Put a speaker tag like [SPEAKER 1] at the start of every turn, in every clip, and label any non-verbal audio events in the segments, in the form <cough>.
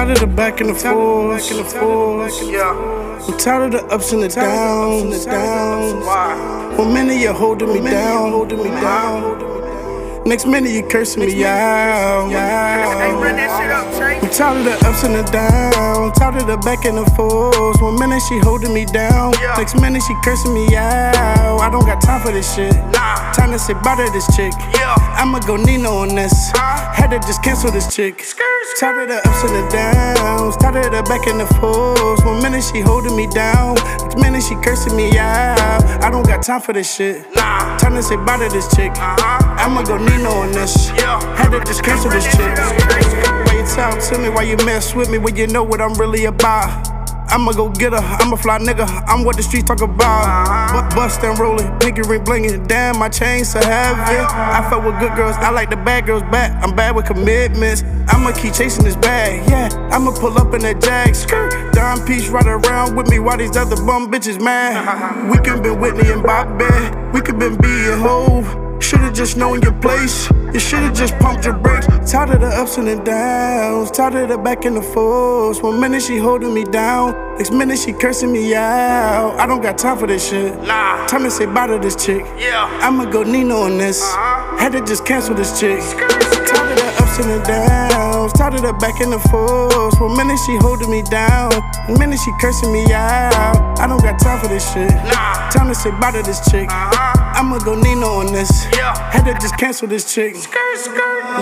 [SPEAKER 1] Tired of the back and the forth, and the forth. Yeah. I'm tired of the ups and the downs, downs. One minute you're holding me down, holding me down. Next minute you cursing me out. I'm tired of the ups and the downs, tired of the back and the forth. One minute she holding me down, next minute she cursing me out. I don't got time for this shit. Time to say bye to this chick. I'ma go Nino on this. Had to just cancel this chick. Tired of the ups and the downs, tired of the back and the forth. One minute she holding me down, next minute she cursing me out. I don't got time for this shit. Time to say bye to this chick. I'ma go Nino on this. Had to just cancel this shit. Why you talk to me? Why you mess with me when you know what I'm really about? I'ma go get her, I'm a fly nigga, I'm what the streets talk about. Uh-huh. Bu- Bust and rollin', pinky ring blingin', damn, my chain so heavy. Uh-huh. I fuck with good girls, I like the bad girls back, I'm bad with commitments. I'ma keep chasing this bag, yeah, I'ma pull up in that jag, skirt. Don Peach right around with me while these other bum bitches mad. Uh-huh. We could been Whitney and Bobby, we could been B and Hov. Should've just known your place. You should've just pumped your brakes. Tired of the ups and the downs. Tired of the back and the forth. One minute she holding me down. Next minute she cursing me out. I don't got time for this shit. Nah. Time to say bye to this chick. Yeah. I'ma go Nino on this. Uh-huh. Had to just cancel this chick. Tired of the ups and the downs. Tired of the back and the forth. One minute she holding me down. One minute she cursing me out. I don't got time for this shit. Nah. Time to say bye to this chick. I'ma go Nino on this. Yeah. Had to just cancel this chick.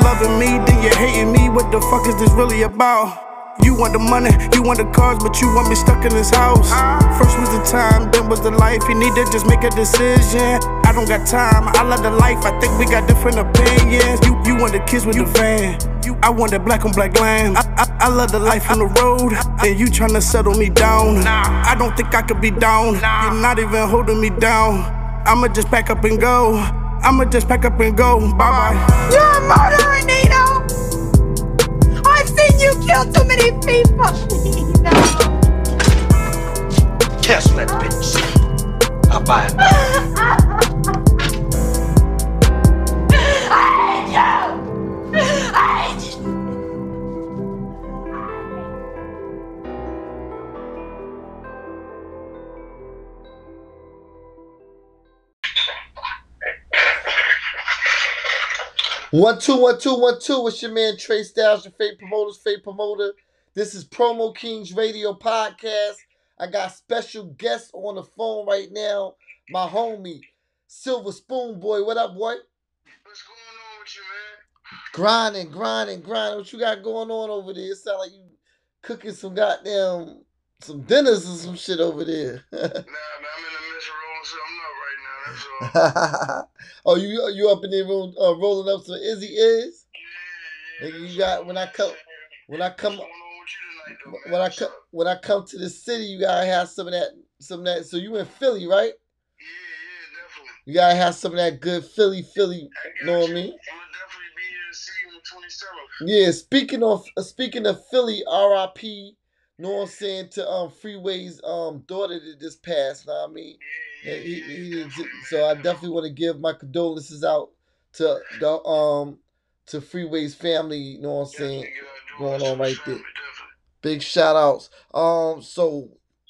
[SPEAKER 1] Loving me, then you hating me. What the fuck is this really about? You want the money, you want the cars, but you want me stuck in this house. First was the time, then was the life. You need to just make a decision. I don't got time, I love the life. I think we got different opinions. You you want the kids with the van. You, I want that black on black land. I, I, I love the life on the road, and you tryna settle me down. I don't think I could be down. You're not even holding me down. I'ma just pack up and go. I'ma just pack up and go. Bye bye.
[SPEAKER 2] You're a murderer, Nino! I've seen you kill too many people, <laughs> Nino!
[SPEAKER 3] Tesla bitch. I'll buy it <laughs>
[SPEAKER 4] One two one two one two. It's your man Trey Styles, your favorite promoters, favorite promoter. This is Promo Kings Radio Podcast. I got special guests on the phone right now. My homie, Silver Spoon Boy. What up, boy?
[SPEAKER 1] What's going on with you, man?
[SPEAKER 4] Grinding, grinding, grinding. What you got going on over there? It sound like you cooking some goddamn some dinners or some shit over there. <laughs>
[SPEAKER 1] Nah, man, I'm in the midst of rolling something up right now. That's all. <laughs>
[SPEAKER 4] oh, you you up in there room, uh, rolling up some Izzy is?
[SPEAKER 1] Yeah, yeah.
[SPEAKER 4] Nigga, you got when I come when I come
[SPEAKER 1] What's going on with you tonight, though, man?
[SPEAKER 4] when I come when I come to the city, you gotta have some of that some of that. So you in Philly, right?
[SPEAKER 1] Yeah, yeah, definitely.
[SPEAKER 4] You gotta have some of that good Philly, Philly. Know what I mean?
[SPEAKER 1] I'm definitely be here to see you on the 27th.
[SPEAKER 4] Yeah. Speaking of uh, speaking of Philly, R.I.P. Know what I'm saying to um Freeway's um daughter that just passed. Know what I mean?
[SPEAKER 1] Yeah,
[SPEAKER 4] Yeah, he,
[SPEAKER 1] yeah,
[SPEAKER 4] he, so I definitely want to give my condolences out to the um to Freeway's family. You know what I'm saying? Going on right there. Big shout outs. Um, so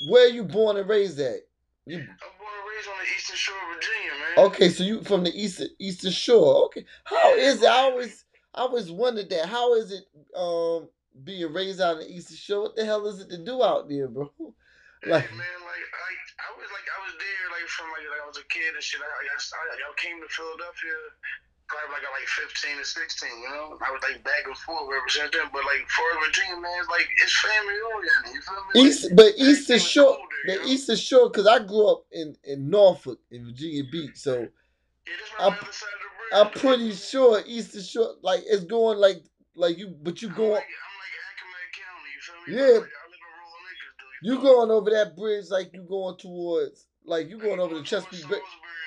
[SPEAKER 4] where you born and raised at? You
[SPEAKER 1] I'm born and raised on the eastern shore of Virginia, man.
[SPEAKER 4] okay? So you from the eastern Eastern Shore? Okay. How is it? I always I always wondered that. How is it um being raised out in the Eastern Shore? What the hell is it to do out there, bro? <laughs> Like
[SPEAKER 1] Hey, man, like I, I was like I was there like from like, like I was a kid and shit. I, I, I, I came to Philadelphia probably like at like fifteen to sixteen. You know, I was like back and forth representing them. But like for Virginia, man, it's like it's family oriented. You feel me? Like,
[SPEAKER 4] East, but Eastern Shore,
[SPEAKER 1] colder,
[SPEAKER 4] the
[SPEAKER 1] you know?
[SPEAKER 4] Eastern Shore, because I grew up in in Norfolk in Virginia Beach, so
[SPEAKER 1] Yeah,
[SPEAKER 4] I'm-
[SPEAKER 1] my other side of the
[SPEAKER 4] I'm pretty sure Eastern Shore, like it's going like like you, but you going
[SPEAKER 5] like, I'm like Accomack County, you feel me?
[SPEAKER 4] Yeah.
[SPEAKER 5] Like, I live in rural Lakers,
[SPEAKER 4] you going over that bridge like you going towards like you going over the Chesapeake Bay.
[SPEAKER 5] Salisbury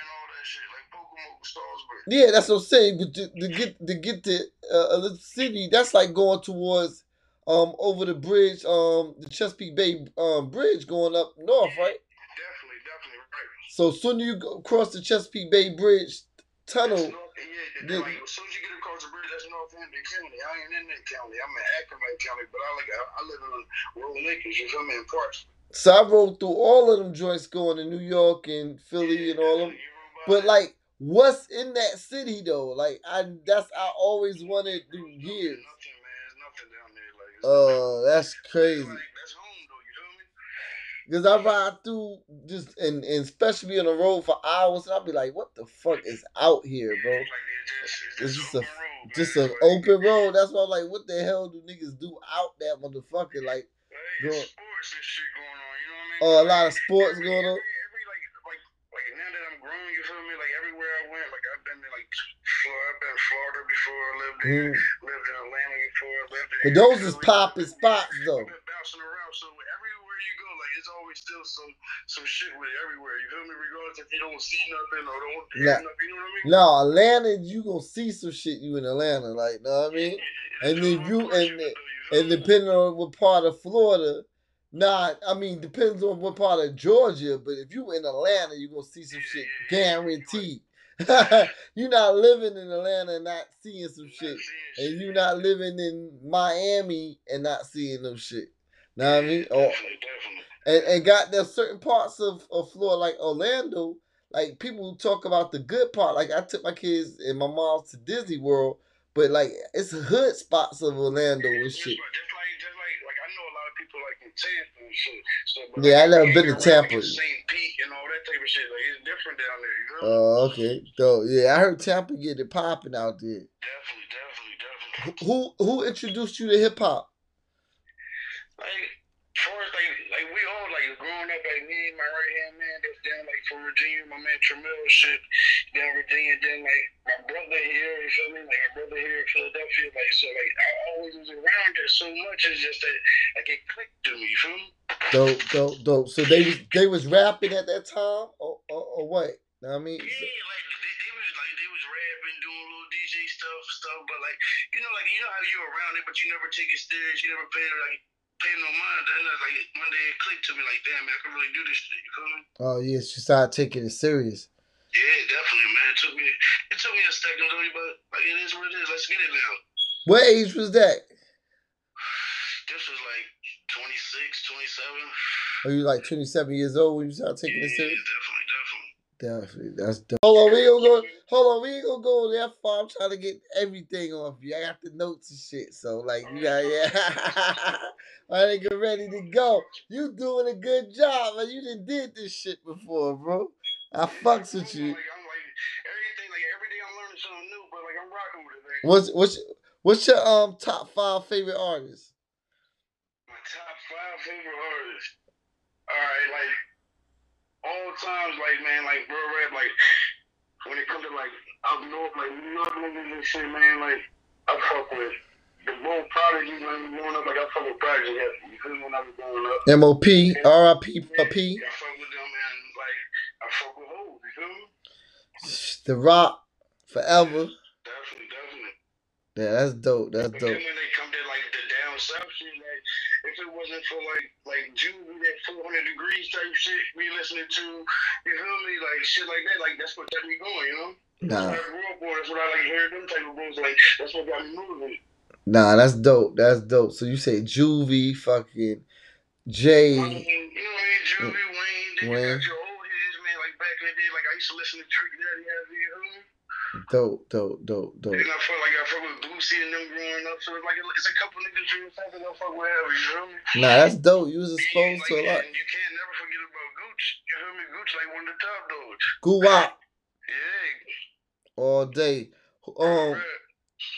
[SPEAKER 5] and all that shit, like Pocomoke,
[SPEAKER 4] Yeah, that's what I'm saying. But to, to get to get to uh, the city, that's like going towards um over the bridge, um the Chesapeake Bay um bridge going up north, right?
[SPEAKER 5] Definitely, definitely, right.
[SPEAKER 4] So soon you go across the Chesapeake Bay Bridge tunnel.
[SPEAKER 5] Yeah,
[SPEAKER 4] the-
[SPEAKER 5] like, as soon as you get across the bridge, that's North Hampton County. I ain't in that county. I'm in Accomack County, but I like I, live in rural Lakers, you feel me, in parts.
[SPEAKER 4] So I rode through all of them joints going to New York and Philly and all of them. But like, what's in that city though? Like, I that's I always wanted to years.
[SPEAKER 5] Nothing, man. Nothing down there. Like,
[SPEAKER 4] Oh, that's crazy.
[SPEAKER 5] Like, that's home, though. You feel me?
[SPEAKER 4] Cause I ride through just and, and especially on the road for hours, and I'll be like, "What the fuck is out here, bro?"
[SPEAKER 5] Like, it's just,
[SPEAKER 4] It's
[SPEAKER 5] it's
[SPEAKER 4] just a
[SPEAKER 5] open road,
[SPEAKER 4] just an open road. That's why I'm like, "What the hell do niggas do out that motherfucker?" Like,
[SPEAKER 5] Hey,
[SPEAKER 4] Go-
[SPEAKER 5] sports and shit going on. You know what I mean?
[SPEAKER 4] Oh, a lot of sports
[SPEAKER 5] every,
[SPEAKER 4] going on.
[SPEAKER 5] Every, every like, like, like now that I'm grown, you feel me? Like everywhere I went, like I've been in like Florida, I've been in Florida before. I lived in,
[SPEAKER 4] mm.
[SPEAKER 5] lived in Atlanta before. I lived in.
[SPEAKER 4] but those is popping spots though.
[SPEAKER 5] I've been bouncing around, so everywhere you go, like it's always still some some shit with everywhere. You feel me? Regardless if you don't see nothing or don't hear
[SPEAKER 4] Nah.
[SPEAKER 5] nothing, you know what I mean?
[SPEAKER 4] No, Atlanta, you gonna see some shit you in Atlanta, like, know what I mean? And then you- and the- And depending on what part of Florida, nah, I mean depends on what part of Georgia. But if you in Atlanta, you gonna see some shit guaranteed. <laughs> you're not living in Atlanta and not seeing some shit, and you not living in Miami and not seeing no shit. Know what I mean? Or
[SPEAKER 5] Definitely, definitely.
[SPEAKER 4] And, and got there certain parts of, of Florida, like Orlando, like people talk about the good part. Like I took my kids and my mom to Disney World, but like it's hood spots of Orlando and shit.
[SPEAKER 5] like, just like, just like, like I know a lot of people like in Tampa and shit. So, but
[SPEAKER 4] Yeah, I never been to Tampa.
[SPEAKER 5] like, St. Pete and all that type of shit. Like it's different down there. You know?
[SPEAKER 4] Oh, okay. So yeah, I heard Tampa get it popping out there.
[SPEAKER 5] definitely, definitely, definitely.
[SPEAKER 4] Who who introduced you to hip hop?
[SPEAKER 5] Like, from Virginia, my man Tramiel shit down Virginia. Then like my brother here, you feel me? Like my brother here in Philadelphia. Like so, like I always was around it so much. It's just that like it clicked to me. You feel me?
[SPEAKER 4] Dope, dope, dope. So they was they was rapping at that time, or or, or what? Know what I mean,
[SPEAKER 5] Yeah, like they, they was like they was rapping, doing little DJ stuff and stuff. But like you know, like you know how you're around it, but you never take it serious. You never pay like pay no mind. Then like one day it clicked to me, like damn, man, I can really do this shit. You feel me?
[SPEAKER 4] oh yes, you started taking it serious.
[SPEAKER 5] Yeah, definitely, man. It took me it took me a second, though, but like it is what it is. Let's get it now.
[SPEAKER 4] What age was that?
[SPEAKER 5] This was like 26, 27.
[SPEAKER 4] Are you like twenty seven years old when you started taking
[SPEAKER 5] yeah,
[SPEAKER 4] it serious?
[SPEAKER 5] definitely, definitely.
[SPEAKER 4] Definitely, that's dope. Hold on, we gonna go. Hold on, we ain't gonna go that far. I'm trying to get everything off you. I got the notes and shit, so like you got yeah. <laughs> I ain't get ready to go. You doing a good job, man. You done did this shit before, bro. I fucks with you.
[SPEAKER 5] Like I'm like everything, like every day I'm learning something new, but like I'm rocking with it, man.
[SPEAKER 4] What's what's what's your um top five favorite artists?
[SPEAKER 5] My top five favorite artists. All right, like all times, like man, like bro rap, like when it comes to like up north, like New York niggas and shit, man, like I fuck with the Bull Prodigy when we growing up, like I fuck with Prodigy, yeah, you feel me when I was growing up.
[SPEAKER 4] MOP, RIP, a P,
[SPEAKER 5] I fuck with them and like I fuck with Hov, you feel me?
[SPEAKER 4] The Rock, Forever.
[SPEAKER 5] Definitely, definitely.
[SPEAKER 4] Yeah, that's dope. That's
[SPEAKER 5] But
[SPEAKER 4] dope.
[SPEAKER 5] then when they come to like the down south like if it wasn't for like like Juvie, that 400 degrees type shit we listening to, you feel me? Like shit like that, like that's what kept me going, you know? That's
[SPEAKER 4] Nah,
[SPEAKER 5] what I grew up on. That's what I like hearing them type of. Like that's what got me moving.
[SPEAKER 4] nah, that's dope. That's dope. So you say Juvie, fucking Jay.
[SPEAKER 5] I mean, you know what I mean? Juvie, Wayne, then
[SPEAKER 4] Wayne.
[SPEAKER 5] you got your old heads, man. Like back in the day, like I used to listen to Trick Daddy, you know?
[SPEAKER 4] Dope, dope, dope, dope.
[SPEAKER 5] And I felt like I fuck with Boosie and them growing up. So it's like it's a couple niggas you know, something I fuck with heavy, you feel me?
[SPEAKER 4] Nah, that's dope. You was exposed to a
[SPEAKER 5] like,
[SPEAKER 4] lot.
[SPEAKER 5] You can't never forget about Gooch. You feel me? Gooch like one of the top dogs.
[SPEAKER 4] Guwop
[SPEAKER 5] Yeah.
[SPEAKER 4] all day. Um,
[SPEAKER 5] Right.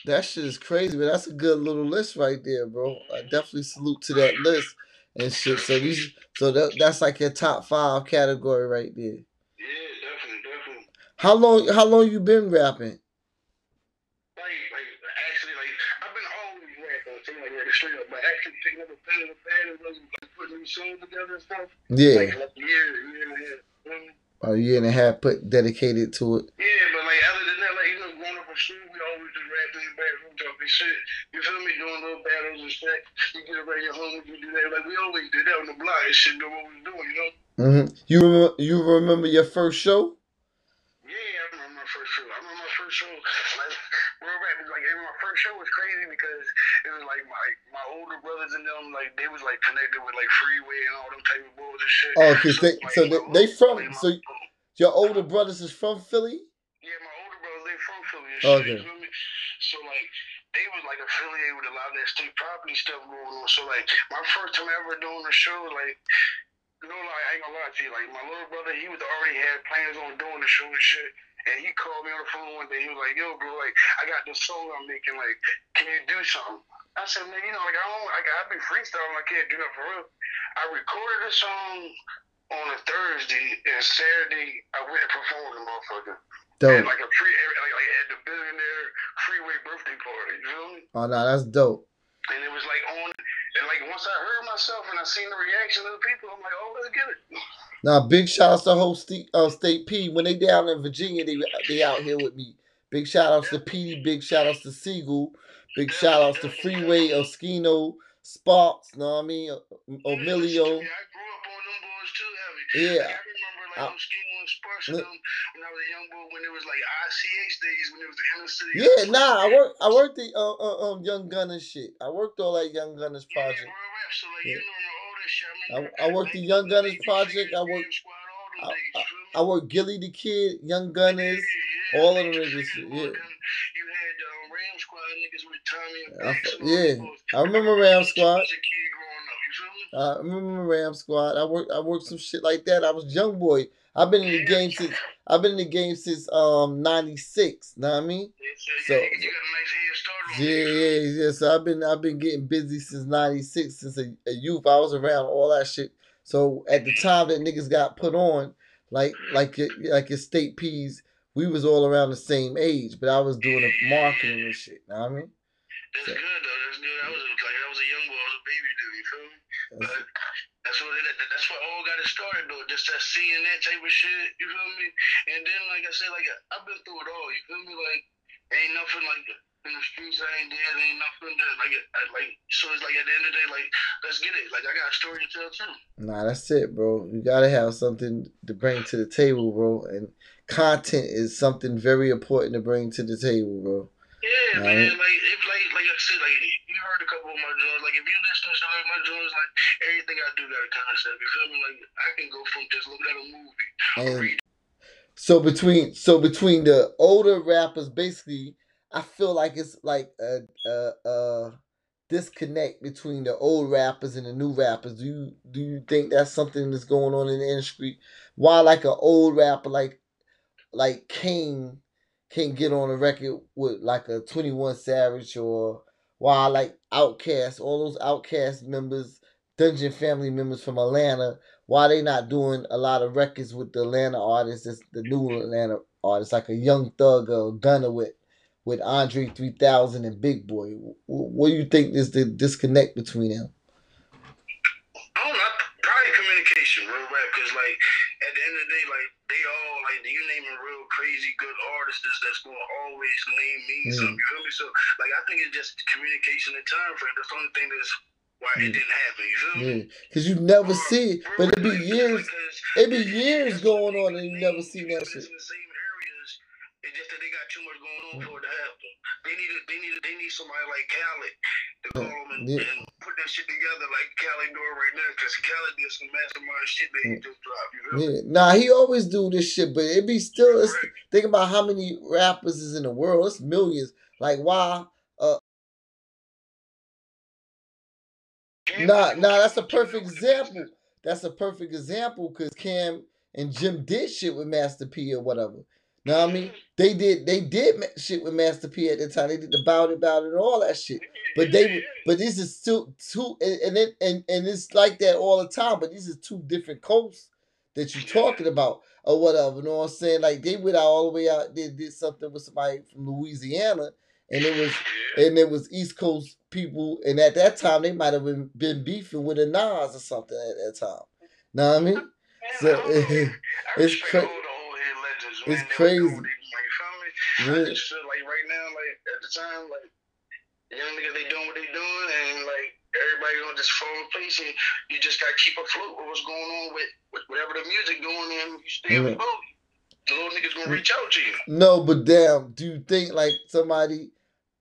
[SPEAKER 4] that shit is crazy, man. That's a good little list right there, bro. I definitely salute to that list and shit. So these, so that that's like your top five category right there.
[SPEAKER 5] Yeah.
[SPEAKER 4] How long? How long you been rapping?
[SPEAKER 5] like actually like I've been always rapping, saying like really straight up, but actually picking up a pen and a pad and like, like putting these songs together and stuff.
[SPEAKER 4] Yeah,
[SPEAKER 5] Like, like a year, year and a half. you know what I mean?
[SPEAKER 4] a year and a half put dedicated to it.
[SPEAKER 5] Yeah, but like other than that, like you know, growing up in school, we always just rapping in the bathroom talking shit. You feel me? Doing little battles and shit. You get around your homies, you do that. Like we always did that on the block and shit. Know what we was doing, you know?
[SPEAKER 4] hmm You remember, you remember your first show?
[SPEAKER 5] Yeah, I remember my first show. I remember my first show. Like real rap was like and my first show was crazy because it was like my my older brothers and them like they was like connected with like Freeway and all them type of boys and shit.
[SPEAKER 4] Oh, 'cause they-
[SPEAKER 5] like,
[SPEAKER 4] so they- they from-
[SPEAKER 5] like,
[SPEAKER 4] so- Your older brothers is from Philly.
[SPEAKER 5] Yeah, my older brothers, they from Philly and shit.
[SPEAKER 4] Okay.
[SPEAKER 5] You feel me? So like they was like affiliated with a lot of that state property stuff going on. So like my first time ever doing a show, like no lie, I ain't gonna lie to you. Like my little brother, he was already had plans on doing the show and shit. And he called me on the phone one day. He was like, "Yo, bro, like I got this song I'm making. Like, can you do something?" I said, "Man, you know, like I don't, like I've been freestyling. I can't do that for real." I recorded a song on a Thursday, and Saturday I went and performed the motherfucker. At
[SPEAKER 4] Dope.
[SPEAKER 5] like a free, like, like at the billionaire freeway birthday party. You feel me?
[SPEAKER 4] Oh no, that's dope.
[SPEAKER 5] And it was like on, and like once I heard myself and I seen the reaction of the people, I'm like, oh, let's get it.
[SPEAKER 4] Now, big shout outs to whole state, uh, state P. When they down in Virginia, they they out here with me. Big shout outs to Petey. Big shout outs to Sigel. Big shout outs to Freeway, Oschino, Sparks. you Know what I mean?
[SPEAKER 5] Yeah,
[SPEAKER 4] Emilio.
[SPEAKER 5] I grew up on them boys too, heavy.
[SPEAKER 4] Yeah.
[SPEAKER 5] I remember like and Sparks when I was a young boy when it was like ICH days when it was the inner city.
[SPEAKER 4] Yeah, nah. I work. I worked the uh, uh, um Young Gunners shit. I worked all that Young Gunners
[SPEAKER 5] Yeah,
[SPEAKER 4] project.
[SPEAKER 5] real rap. So like
[SPEAKER 4] Yeah.
[SPEAKER 5] you know shit. I,
[SPEAKER 4] I, I worked the Young Gunners project. I worked.
[SPEAKER 5] Ram Squad, all them
[SPEAKER 4] I, I,
[SPEAKER 5] you feel me?
[SPEAKER 4] I worked Gillie Da Kid, Young Gunners.
[SPEAKER 5] Yeah,
[SPEAKER 4] all of them niggas, yeah.
[SPEAKER 5] You had Ram Squad niggas with Tommy and
[SPEAKER 4] I
[SPEAKER 5] Banks
[SPEAKER 4] fu-
[SPEAKER 5] and all
[SPEAKER 4] yeah. I remember Ram Squad.
[SPEAKER 5] As a kid growing up, you feel me?
[SPEAKER 4] I remember Ram Squad. I worked. I worked some shit like that. I was young boy. I've been in the game since. I've been in the game since um '96. Know what I mean?
[SPEAKER 5] Yeah, so, yeah, you, you got a nice head start on
[SPEAKER 4] Yeah,
[SPEAKER 5] me, you feel me?
[SPEAKER 4] yeah, yeah. So I've been I've been getting busy since '96. Since a, a youth, I was around all that shit. So at the time that niggas got put on, like like your, like your state P's, we was all around the same age. But I was doing the marketing and shit. You know what I mean?
[SPEAKER 5] That's
[SPEAKER 4] So-
[SPEAKER 5] good though. That's good. I was like I was a young boy. I was a baby dude. You feel me? But that's what it, that's what all got it started though. Just that seeing that type of shit. You feel me? And then like I said, like I've been through it all. You feel me? Like ain't nothing like in the streets. I ain't dead. Ain't nothing that like I, like. So it's like at the end of the day, like let's get it. Like I got a story to tell too.
[SPEAKER 4] Nah, that's it, bro. You gotta have something to bring to the table, bro. And content is something very important to bring to the table, bro.
[SPEAKER 5] Yeah, man. Like if like like I said, like you heard a couple of my joints. Like if you listen to some of my joints, like everything I do got a concept. You feel me? Like I can go from just looking at a movie.
[SPEAKER 4] And so between so between the older rappers, basically, I feel like it's like a a, a disconnect between the old rappers and the new rappers. Do you do you think that's something that's going on in the industry? Why like an old rapper like like King can't get on a record with like a Twenty One Savage or why like OutKast, all those OutKast members, Dungeon Family members from Atlanta, why they not doing a lot of records with the Atlanta artists, the new Atlanta artists, like a Young Thug or Gunna with with Andre 3000 and Big Boi. What do you think is the disconnect between them?
[SPEAKER 5] I don't know. Probably communication, real rap. Cause like at the end of the day, like they all like you name naming real crazy good artists that's, that's gonna always name me
[SPEAKER 4] Mm.
[SPEAKER 5] something. You feel me? So like I think it's just communication and time frame. That's the only thing that's why it didn't happen. You feel me?
[SPEAKER 4] Yeah, cause you never
[SPEAKER 5] Or-
[SPEAKER 4] see it, but it'd be years.
[SPEAKER 5] because
[SPEAKER 4] It be years going on and you never
[SPEAKER 5] see
[SPEAKER 4] that shit.
[SPEAKER 5] in the same areas. It's just they got too much going on for it to happen. They need a, they need a, they need somebody like Khaled to call them and,
[SPEAKER 4] Yeah.
[SPEAKER 5] and put that shit together like Khaled doing right now. Cause Khaled did some mastermind shit that he just dropped. You me?
[SPEAKER 4] Yeah, nah, he always do this shit, but it be still. It's, think about how many rappers is in the world. It's millions. Like why? Uh, nah, nah. That's a perfect example. That's a perfect example because Cam and Jim did shit with Master P or whatever. Know what I mean? They did. They did shit with Master P at the time. They did the bout it, bout it, and all that shit. But they, but this is two two, and and and and it's like that all the time. But these are two different coasts that you're talking about or whatever. You know what I'm saying? Like they went out all the way out. They did something with somebody from Louisiana, and it was and it was East Coast people, and at that time they might have been, been beefing with a Nas or something at that time. Know what I mean? So <laughs> it's crazy. It's crazy.
[SPEAKER 5] I just feel like right now, like at the time, like young niggas they doing what they doing, and like everybody gonna just fall in place, and you just gotta keep afloat with what's going on with, with whatever the music going in. You stay
[SPEAKER 4] Mhm.
[SPEAKER 5] afloat. The little niggas gonna reach out to you.
[SPEAKER 4] No, but damn, do you think like somebody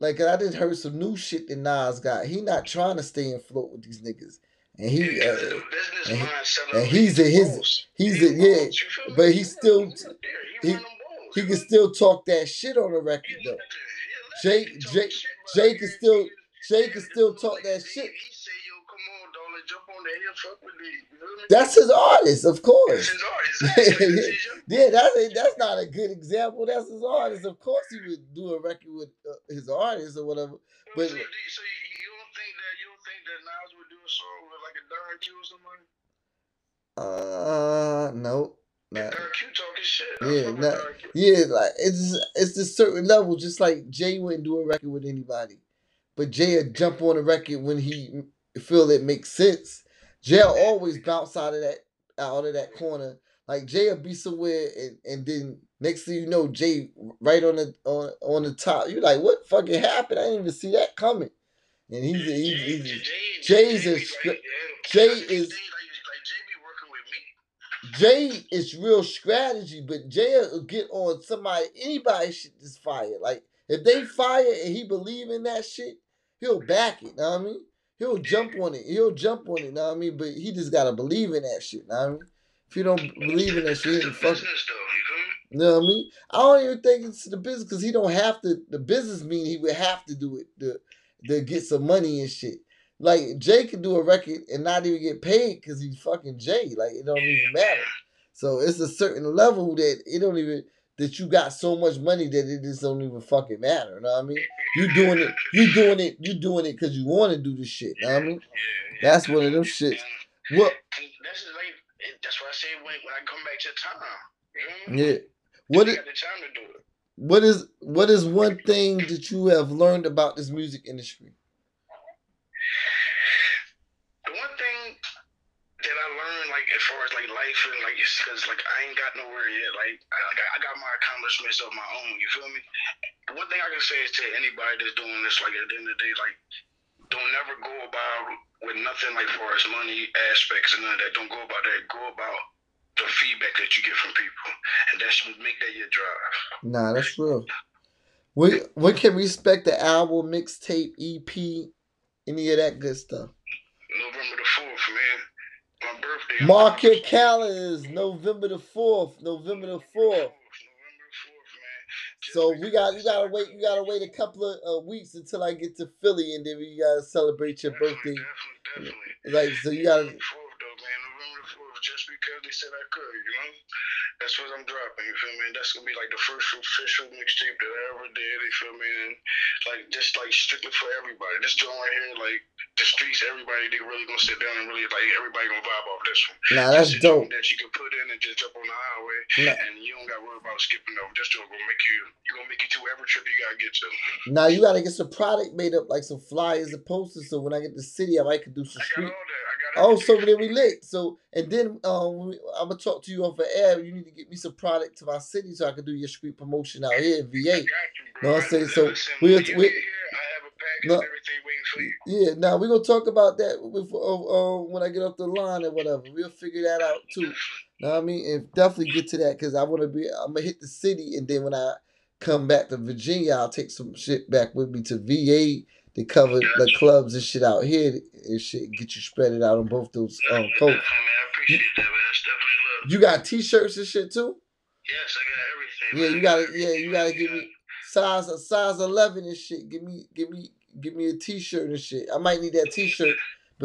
[SPEAKER 4] Like I just heard some new shit that Nas got? He not trying to stay afloat with these niggas, and he uh,
[SPEAKER 5] business
[SPEAKER 4] and he-
[SPEAKER 5] mindset of
[SPEAKER 4] and he's a- his- he's
[SPEAKER 5] He
[SPEAKER 4] a- yeah,
[SPEAKER 5] boss, you feel me?
[SPEAKER 4] but he still-
[SPEAKER 5] he,
[SPEAKER 4] he-
[SPEAKER 5] one of them balls,
[SPEAKER 4] he
[SPEAKER 5] you
[SPEAKER 4] can still talk that shit on the record though. Jake Jake Jake can still- Jake can still talk that shit.
[SPEAKER 5] He say, yo, come on, dog, let's jump on the hill, fuck with me. You feel me?
[SPEAKER 4] That's his artist, of course.
[SPEAKER 5] his art. Exactly. <laughs> That's
[SPEAKER 4] Yeah, that's a, that's not a good example. That's his artist. Of course, he would do a record with uh, his artist or whatever. But
[SPEAKER 5] so, you- so you, you don't think that you don't think that Nas would do a song with like a Don Q or somebody?
[SPEAKER 4] uh, no.
[SPEAKER 5] Don Q talking shit.
[SPEAKER 4] Yeah, nah. Yeah, like it's it's a certain level. Just like Jay wouldn't do a record with anybody, but Jay would jump on a record when he feel it makes sense. Jay always bounce out of that out of that corner. Like Jay will be somewhere, and, and then next thing you know, Jay right on the on on the top. You're like, what fucking happened? I didn't even see that coming. And he's a, he's, he's
[SPEAKER 5] Jay-
[SPEAKER 4] Jay's
[SPEAKER 5] Jay
[SPEAKER 4] a Jay is-
[SPEAKER 5] Jay, like, like Jay be working with me.
[SPEAKER 4] Jay is real strategy, but Jay will get on somebody, anybody shit just fired. Like if they fire and he believe in that shit, he'll back it. Know what I mean? He'll jump on it. He'll jump on it. Know what I mean? But he just gotta believe in that shit. Know what I mean? If you don't believe in that shit,
[SPEAKER 5] It's
[SPEAKER 4] he
[SPEAKER 5] the
[SPEAKER 4] ain't fucking.
[SPEAKER 5] business though. You feel me?
[SPEAKER 4] You know what I mean? I don't even think it's the business because he don't have to. The business mean he would have to do it to, to get some money and shit. Like Jay could do a record and not even get paid because he's fucking Jay. Like it don't even matter. So it's a certain level that it don't even that you got so much money that it just don't even fucking matter. You know what I mean? You doing it. You doing it. You doing it because you want to do this shit. Know what I mean? That's one of them shits. What?
[SPEAKER 5] that's just like that's why I say when when I come back to time. You know?
[SPEAKER 4] Yeah. What
[SPEAKER 5] got the time to do it.
[SPEAKER 4] What is what is one thing that you have learned about this music industry?
[SPEAKER 5] The one thing that I learned, like as far as like life and like, because like I ain't got nowhere yet. Like I, got, I got my accomplishments of my own. You feel me? One thing I can say is to anybody that's doing this, like at the end of the day, like don't never go about with nothing like far as money aspects and none of that. Don't go about that. Go about the feedback that you get from people, and that should make that your drive.
[SPEAKER 4] Nah, that's real. We we can respect the album, mixtape, EP, any of that good stuff.
[SPEAKER 5] November the fourth, man. My birthday.
[SPEAKER 4] Mark your calendars, November the fourth, November the fourth.
[SPEAKER 5] November the fourth, man.
[SPEAKER 4] So we got you gotta wait you gotta wait a couple of uh, weeks until I get to Philly and then we gotta celebrate your birthday.
[SPEAKER 5] Definitely, definitely.
[SPEAKER 4] Like so you gotta
[SPEAKER 5] November the fourth, though, man. November the they said I could, you know. That's what I'm dropping. You feel me? And that's gonna be like the first official mixtape that I ever did. You feel me? And like just like strictly for everybody. This joint right here, like the streets, everybody they really gonna sit down and really like everybody gonna vibe off this one.
[SPEAKER 4] Nah, that's
[SPEAKER 5] Just
[SPEAKER 4] dope.
[SPEAKER 5] That you can put in and just jump on the highway,
[SPEAKER 4] Nah,
[SPEAKER 5] and you don't got to worry about skipping over. This joint gonna make you, you gonna make you to every trip you gotta get to.
[SPEAKER 4] now you gotta get some product made up like some flyers and posters so when I get to the city I might could do some street
[SPEAKER 5] all that. I
[SPEAKER 4] Oh, so then we lit. So and then um, we- I'm gonna talk to you over air. You need to get me some product to my city so I can do your street promotion out here in VA.
[SPEAKER 5] you.
[SPEAKER 4] Know what I'm saying? So we- we-
[SPEAKER 5] get I have a package
[SPEAKER 4] No.
[SPEAKER 5] and everything waiting for you.
[SPEAKER 4] Yeah, now we're gonna talk about that with, uh, uh, when I get off the line or whatever. We'll figure that out too. Know what I mean? And definitely get to that because I want to be. I'm gonna hit the city, and then when I come back to Virginia, I'll take some shit back with me to VA to cover the clubs and shit out here and shit. Get you spread it out on both those um
[SPEAKER 5] Definitely,
[SPEAKER 4] coasts.
[SPEAKER 5] definitely, man. I appreciate that, man. That's definitely love.
[SPEAKER 4] You got T-shirts and shit too.
[SPEAKER 5] Yes, I got everything.
[SPEAKER 4] Yeah, you gotta. Yeah, you gotta give me size size eleven and shit. Give me, give me, give me a T-shirt and shit. I might need that T-shirt.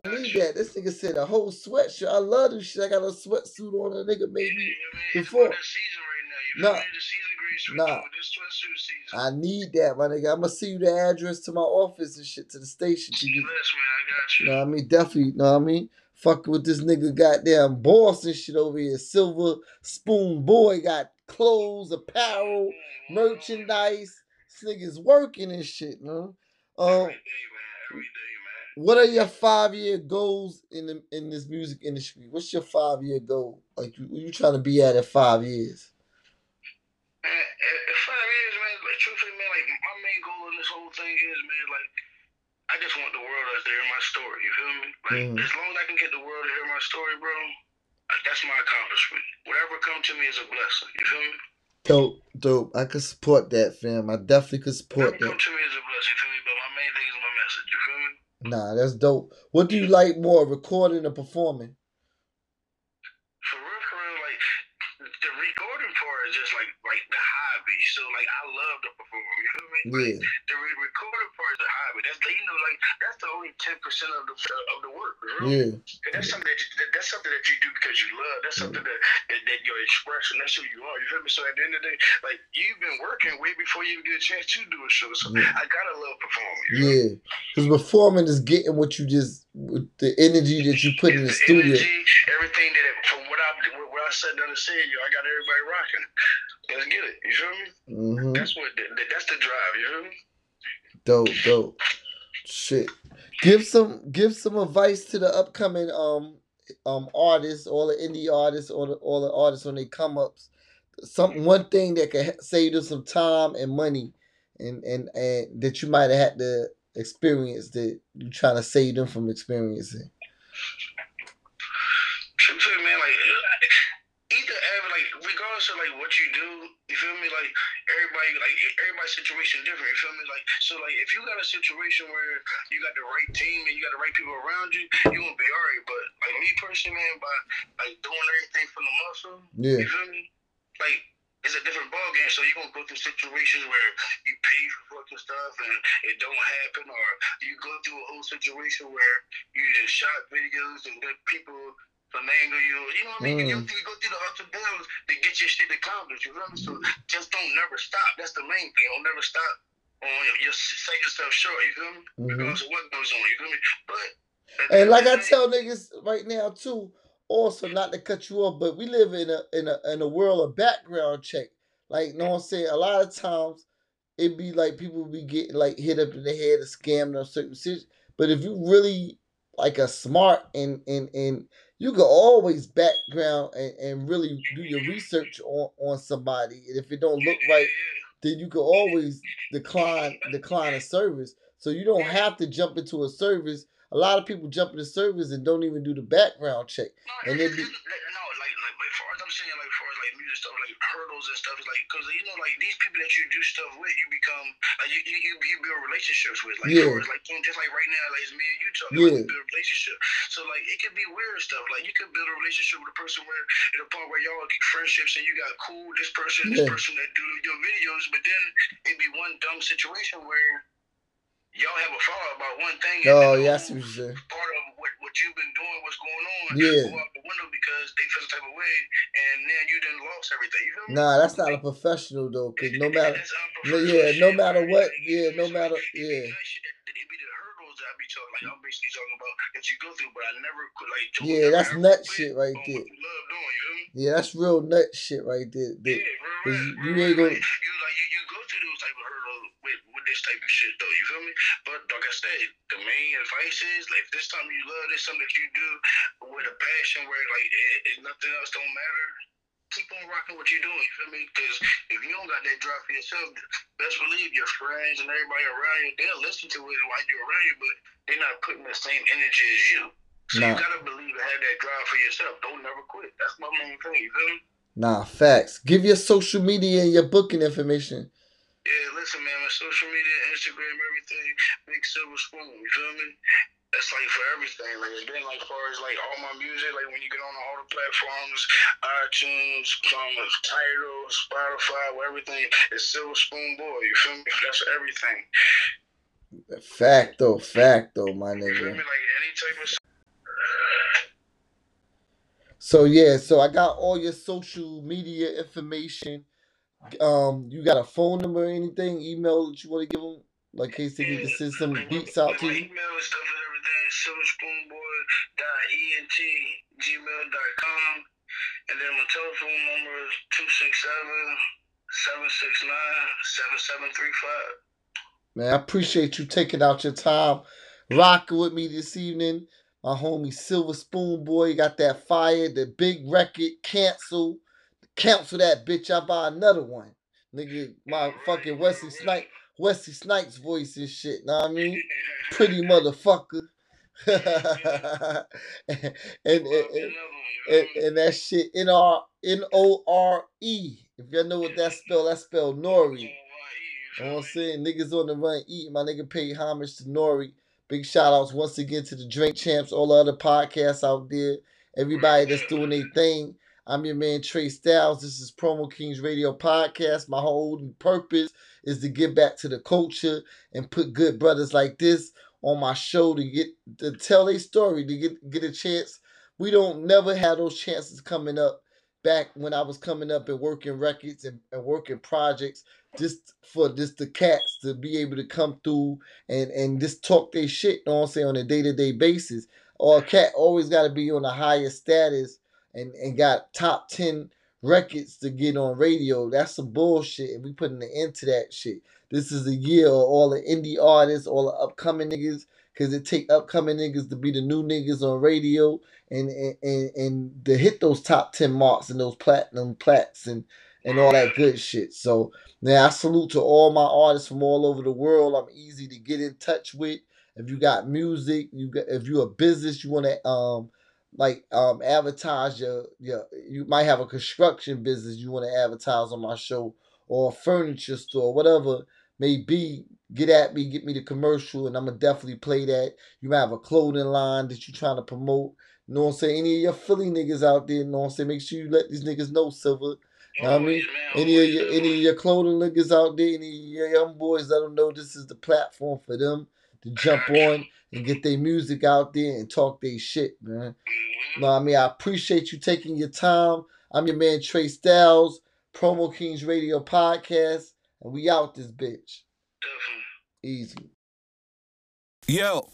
[SPEAKER 4] Need that. This nigga said a whole sweatshirt. I love this shit. I got a sweatsuit on. A nigga made me. before.
[SPEAKER 5] It's about that season right now. You
[SPEAKER 4] Nah.
[SPEAKER 5] feel me? The season grace right
[SPEAKER 4] Nah.
[SPEAKER 5] This season.
[SPEAKER 4] I need that, my nigga. I'm gonna see you the address to my office and shit to the station. To you.
[SPEAKER 5] Man. I got you.
[SPEAKER 4] Know what I mean? Definitely. Know what I mean? Fuck with this nigga goddamn boss and shit over here. Silver Spoon Boy got clothes, apparel, merchandise, niggas working and shit, man. Um,
[SPEAKER 5] Every day, man. Every day, man.
[SPEAKER 4] what are your five year goals in the in this music industry? What's your five year goal? Like, you, you trying to be at in five years?
[SPEAKER 5] Man, in in five years, man, like, truthfully, man, like, my main goal in this whole thing is, man, like, I just want the world to hear my story, you feel me? Like,
[SPEAKER 4] Mhm.
[SPEAKER 5] as long as I can get the world to hear my story, bro, like, that's my accomplishment. Whatever come to me is a blessing, you feel me?
[SPEAKER 4] Dope, dope. I could support that, fam. I definitely could support
[SPEAKER 5] Whatever
[SPEAKER 4] that.
[SPEAKER 5] come to me is a blessing, you feel me? But my main thing is my message, you feel me?
[SPEAKER 4] Nah, that's dope. What do you like more, recording or performing?
[SPEAKER 5] For real, for real, like, the recording part is just like, like the hobby. So, like, I love you feel me?
[SPEAKER 4] Yeah,
[SPEAKER 5] the re- recording part is a hobby. That's the, you know, like that's the only ten percent of the of the work. You know?
[SPEAKER 4] yeah,
[SPEAKER 5] And that's something that, you, that that's something that you do because you love. That's something that, that that your expression. That's who you are. You feel me? So at the end of the day, like you've been working way before you even get a chance to do a show. So
[SPEAKER 4] Yeah.
[SPEAKER 5] I gotta love performing. You know?
[SPEAKER 4] yeah. Because performing is getting what you just, with the energy that you put in the
[SPEAKER 5] The
[SPEAKER 4] studio.
[SPEAKER 5] energy, everything that from what I what, I said down and said, yo, I got everybody rocking. Let's get it. You feel me?
[SPEAKER 4] hmm
[SPEAKER 5] That's what that, that's the drive. You feel me?
[SPEAKER 4] Dope, dope. Shit. Give some give some advice to the upcoming um um artists, all the indie artists, all the all the artists when they come ups. Some one thing that could save them some time and money, and and and that you might have had to experience that you're trying to save them from experiencing.
[SPEAKER 5] Man, like like regardless like what you do, you feel me? Like everybody, like everybody's situation different. You feel me? Like so, like if you got a situation where you got the right team and you got the right people around you, you won't be alright. But like me personally, man, by like doing everything from the muscle,
[SPEAKER 4] Yeah,
[SPEAKER 5] you feel me? Like it's a different ball game. So you're gonna go through situations where you pay for fucking stuff and it don't happen, or you go through a whole situation where you just shot videos and let people finagle you. You know what I mean? You,
[SPEAKER 4] Mm.
[SPEAKER 5] you go through the ups and downs to get your shit accomplished. You feel me? So just don't never stop. That's the main thing. Don't never stop. On your, say yourself short. You feel me?
[SPEAKER 4] Mhm.
[SPEAKER 5] Regardless of what goes on. You feel me? But
[SPEAKER 4] and like I tell niggas right now too, also not to cut you off, but we live in a in a in a world of background check. Like, know what I'm saying? A lot of times it be like people be getting like hit up in the head and scammed on certain situations. But if you really like a smart and and and you can always background and, and really do your research on, on somebody. And if it don't look right, then you can always decline decline a service. So you don't have to jump into a service. A lot of people jump into service and don't even do the background check.
[SPEAKER 5] No,
[SPEAKER 4] And
[SPEAKER 5] it,
[SPEAKER 4] be-
[SPEAKER 5] no, like, like, like, far as I'm saying, like, far as like music stuff, like hurdles and stuff, is like, cause you know, like these people that you do stuff with, you become, like, you you, you, build relationships with, like,
[SPEAKER 4] Yeah.
[SPEAKER 5] like, just like right now, like, it's me and you talking,
[SPEAKER 4] Yeah.
[SPEAKER 5] like, build a relationship. So like, it could be weird stuff, like, you could build a relationship with a person where, at a point where y'all friendships and you got cool, this person, this person that do your videos, but then it be one dumb situation where. Y'all have a fallout about one thing.
[SPEAKER 4] Oh,
[SPEAKER 5] yes, the
[SPEAKER 4] yeah, I
[SPEAKER 5] whole
[SPEAKER 4] see what you're saying.
[SPEAKER 5] part of what, what you've been doing, what's going on,
[SPEAKER 4] Yeah.
[SPEAKER 5] Window because they feel some type of way, and then you done lost everything. You feel?
[SPEAKER 4] Nah, that's not a professional though, cause no <laughs> matter no, yeah, no matter what, yeah, no matter yeah.
[SPEAKER 5] That shit that- it be the hurdles that I be talking, like I'm basically talking about that you go through, but I never could like.
[SPEAKER 4] Yeah, that's nut shit right there.
[SPEAKER 5] Love doing, you me?
[SPEAKER 4] Yeah, that's real nut shit right there.
[SPEAKER 5] Yeah,
[SPEAKER 4] That-
[SPEAKER 5] real,
[SPEAKER 4] 'cause
[SPEAKER 5] real,
[SPEAKER 4] you-
[SPEAKER 5] real,
[SPEAKER 4] you
[SPEAKER 5] real,
[SPEAKER 4] ain't gonna
[SPEAKER 5] like, you like you, you go through those type of hurdles with, with this type of shit though. You feel me? But like I said, the main advice is like this time you love this something that you do with a passion where like it, it, nothing else don't matter. Keep on rocking what you're doing. You feel me? Because if you don't got that drive for yourself, best believe your friends and everybody around you they'll listen to it while you're around you, but they're not putting the same energy as you. So you gotta believe and have that drive for yourself. Don't never quit. That's my main thing. You feel me?
[SPEAKER 4] Nah, facts. Give your social media and your booking information.
[SPEAKER 5] Yeah, listen, man, my social media, Instagram, everything, Big Silver Spoon, you feel me? That's like for everything. Like, and then, like, far as like all my music, like when you get on all the platforms, iTunes, um, Tidal, Spotify, everything, it's Silver Spoon Boy, you feel me? That's everything.
[SPEAKER 4] Facto, facto, my
[SPEAKER 5] You feel me?
[SPEAKER 4] nigga.
[SPEAKER 5] Like any type of.
[SPEAKER 4] So yeah, so I got all your social media information. Um, you got a phone number or anything, email that you want to give them, like in case they need to send some beats out to you.
[SPEAKER 5] Everything, silverspoonboy.ent, gmail.com. And then my telephone number is 267 769-7735.
[SPEAKER 4] Man, I appreciate you taking out your time rocking with me this evening. My homie Silver Spoon Boy got that fire, the big record, cancel. Cancel that bitch, I buy another one. Nigga, my fucking Wesley Snipes, Wesley Snipes voice and shit, know what I mean? Pretty motherfucker. <laughs> and, and, and, and, that shit N R N O R E. If y'all know what that spell, that spell Nore. You know what I'm saying? Niggas on the run eat. My nigga paid homage to Nore. Big shout outs once again to the Drink Champs, all the other podcasts out there, everybody that's doing their thing. I'm your man Trey Styles. This is Promo Kings Radio Podcast. My whole purpose is to get back to the culture and put good brothers like this on my show to get to tell a story, to get get a chance. We don't never have those chances coming up back when I was coming up and working records and, and working projects just for just the cats to be able to come through and and just talk their shit, you know I'm saying, on a day-to-day basis. Or a cat always gotta be on a higher status and, and got top 10 records to get on radio. That's some bullshit. And we putting an end to that shit. This is the year of all the indie artists, all the upcoming niggas, because it take upcoming niggas to be the new niggas on radio and and, and to hit those top 10 marks and those platinum plats and, and all that good shit. So now I salute to all my artists from all over the world. I'm easy to get in touch with. If you got music, you got if you're a business, you want to um like um advertise your your you might have a construction business you want to advertise on my show or a furniture store, whatever may be, get at me, get me the commercial, and I'm gonna definitely play that. You might have a clothing line that you're trying to promote. You know what I'm saying? Any of your Philly niggas out there, you know what I'm saying? Make sure you let these niggas know, Silver. You know what I mean? Any of your any of your clothing niggas out there, any of your young boys, let them know this is the platform for them to jump on and get their music out there and talk their shit, man. You know what I mean? I appreciate you taking your time. I'm your man Trey Styles, Promo Kings Radio Podcast, and we out this bitch. Easy.
[SPEAKER 6] Yo,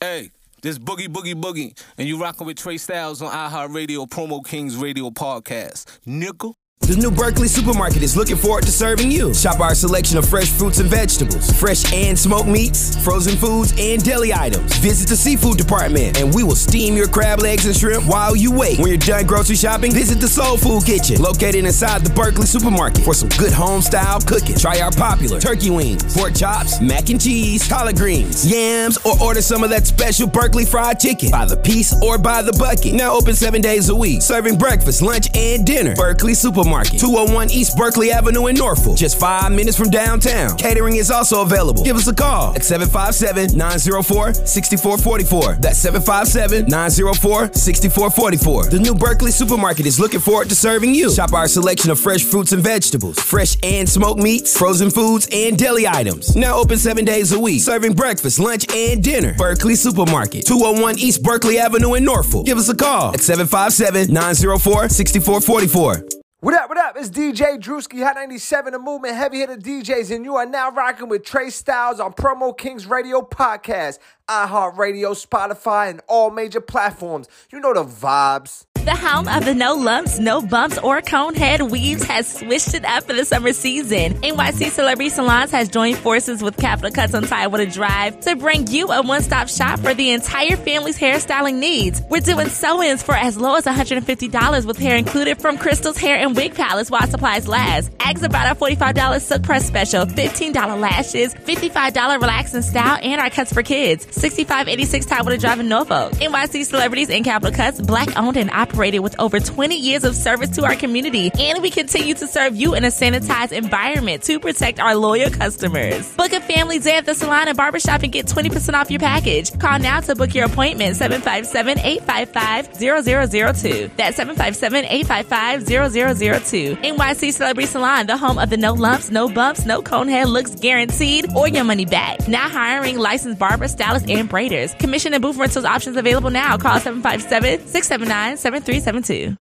[SPEAKER 6] hey, this Boogie Boogie Boogie, and you rocking with Trey Styles on iHeartRadio Promo Kings Radio Podcast. Nickel.
[SPEAKER 7] The new Berkeley supermarket is looking forward to serving you. Shop our selection of fresh fruits and vegetables, fresh and smoked meats, frozen foods, and deli items. Visit the seafood department and we will steam your crab legs and shrimp while you wait. When you're done grocery shopping, visit the Soul Food Kitchen, located inside the Berkeley supermarket for some good home style cooking. Try our popular turkey wings, pork chops, mac and cheese, collard greens, yams, or order some of that special Berkeley fried chicken by the piece or by the bucket. Now open seven days a week, serving breakfast, lunch, and dinner. Berkeley Supermarket. 201 East Berkeley Avenue in Norfolk, just five minutes from downtown. Catering is also available. Give us a call at 757 904 6444. That's 757 904 6444. The new Berkeley Supermarket is looking forward to serving you. Shop our selection of fresh fruits and vegetables, fresh and smoked meats, frozen foods, and deli items. Now open seven days a week, serving breakfast, lunch, and dinner. Berkeley Supermarket, 201 East Berkeley Avenue in Norfolk. Give us a call at 757 904 6444.
[SPEAKER 8] What up, what up? It's DJ Drewski, Hot 97, the movement heavy hitter DJs, and you are now rocking with Trey Styles on Promo Kings Radio Podcast, iHeartRadio, Spotify, and all major platforms. You know the vibes.
[SPEAKER 9] The home of the no lumps, no bumps, or cone head weaves has switched it up for the summer season. NYC Celebrity Salons has joined forces with Capital Cuts on Tidewater Drive to bring you a one-stop shop for the entire family's hairstyling needs. We're doing sew-ins for as low as $150 with hair included from Crystal's Hair and Wig Palace while supplies last. Ask about our $45 silk press special, $15 lashes, $55 relax and style, and our cuts for kids. 6586 Tidewater Drive in Norfolk. NYC Celebrities and Capital Cuts, black owned and operated with over 20 years of service to our community. And we continue to serve you in a sanitized environment to protect our loyal customers. Book a family day at the salon and barbershop and get 20% off your package. Call now to book your appointment 757-855-0002. That's 757-855-0002. NYC Celebrity Salon, the home of the no lumps, no bumps, no cone head looks guaranteed or your money back. Now hiring licensed barbers, stylists, and braiders. Commission and booth rentals options available now. Call 757 679 7372.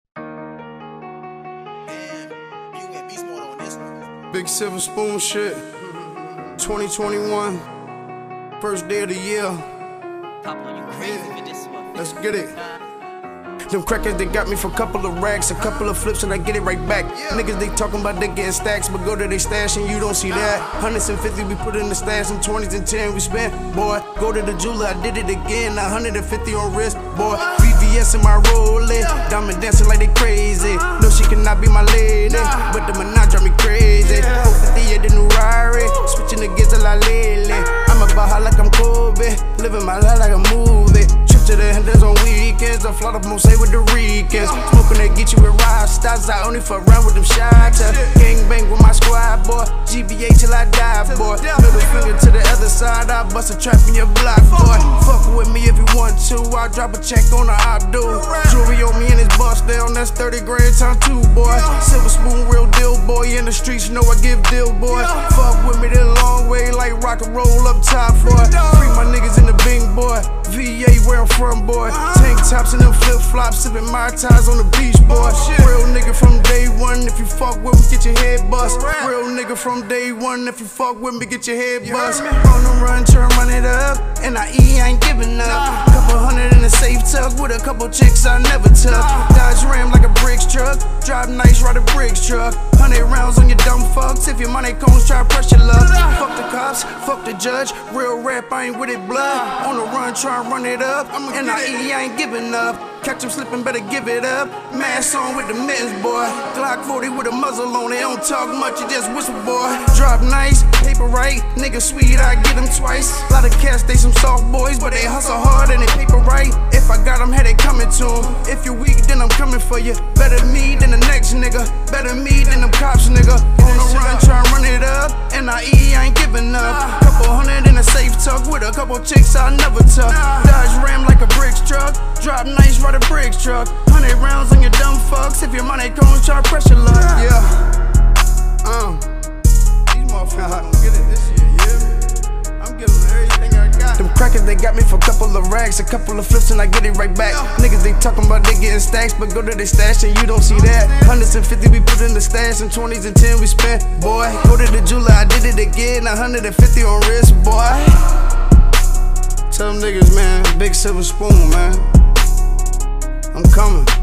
[SPEAKER 1] Big Silver Spoon shit. 2021. First day of the year.
[SPEAKER 10] Pop on you crazy for this one.
[SPEAKER 1] Let's get it. Them crackers, they got me for a couple of racks, a couple of flips, and I get it right back. Niggas, they talking about they getting stacks, but go to their stash and you don't see that. Uh-huh. Hundreds and fifty, we put in the stash, some twenties and ten we spent. Boy, go to the jeweler, I did it again. 150 on wrist, boy. VVS in my Rolex, diamond dancing like they crazy. No, she cannot be my lady, but the menage drive me crazy. 450 at the new Rari, switching the gears a lot lately. I'm about her like I'm Kobe, living my life like a movie. Trip to the Henders on weekends, I fly to Mose with the Ricans. Smoking that get you with ride I only fuck around with them shots. Gang bang with my squad, boy. GBA till I die, boy. Middle finger to the other side, I bust a trap in your block, boy. Fuck with me if you want to, I'll drop a check on the I do. Jewelry on me and his bust down, that's 30 grand time two, boy. Silver spoon, real deal, boy. In the streets, you know I give deal, boy. Fuck with me the long way, like rock and roll up top, boy. Free my niggas in the bing, boy. VA where I'm from, boy. Tank tops and them flip flops, sipping my ties on the beach, boy. Real nigga from day one, if you fuck with me, get your head bust. Real nigga from day one, if you fuck with me, get your head bust. On the run, turn run it up, and I eat, I ain't giving up. Couple hundred in a safe tuck with a couple chicks I never took. Dodge Ram like a bricks truck, drive nice, ride a bricks truck. Hundred rounds on your dumb fucks, if your money comes, try press your luck. Fuck the cops, fuck the judge, real rap, I ain't with it blood. On the run, try and run it up, and I, I ain't giving up. Catch him slipping, better give it up. Mask on with the mittens, boy. Glock 40 with a muzzle on it. Don't talk much, you just whistle, boy. Drop nice, paper right. Nigga sweet, I get them twice. Lot of cats, they some soft boys, but they hustle hard and they paper right. If I got them, hey, they coming to them. If you weak, then I'm coming for you. Better me than the next nigga. Better me than them cops, nigga. On the run, try and run it up. And I I ain't giving up. Couple hundred in a safe tuck with a couple chicks I never tuck. Dodge Ram like a bricks truck. Drop nice, ride a bricks truck. Hundred rounds on your dumb fucks. If your money comes, try pressure luck. Yeah. Um. These motherfuckers don't get it this year, yeah. I'm giving everything I got. Them crackers, they got me for a couple of racks, a couple of flips, and I get it right back. Niggas, they talking about they getting stacks, but go to their stash and you don't see that. Hundreds and fifty we put in the stash, and twenties and ten we spent. Boy, go to the jeweler, I did it again. 150 on wrist, boy. Tell them niggas, man, big silver spoon, man. I'm coming.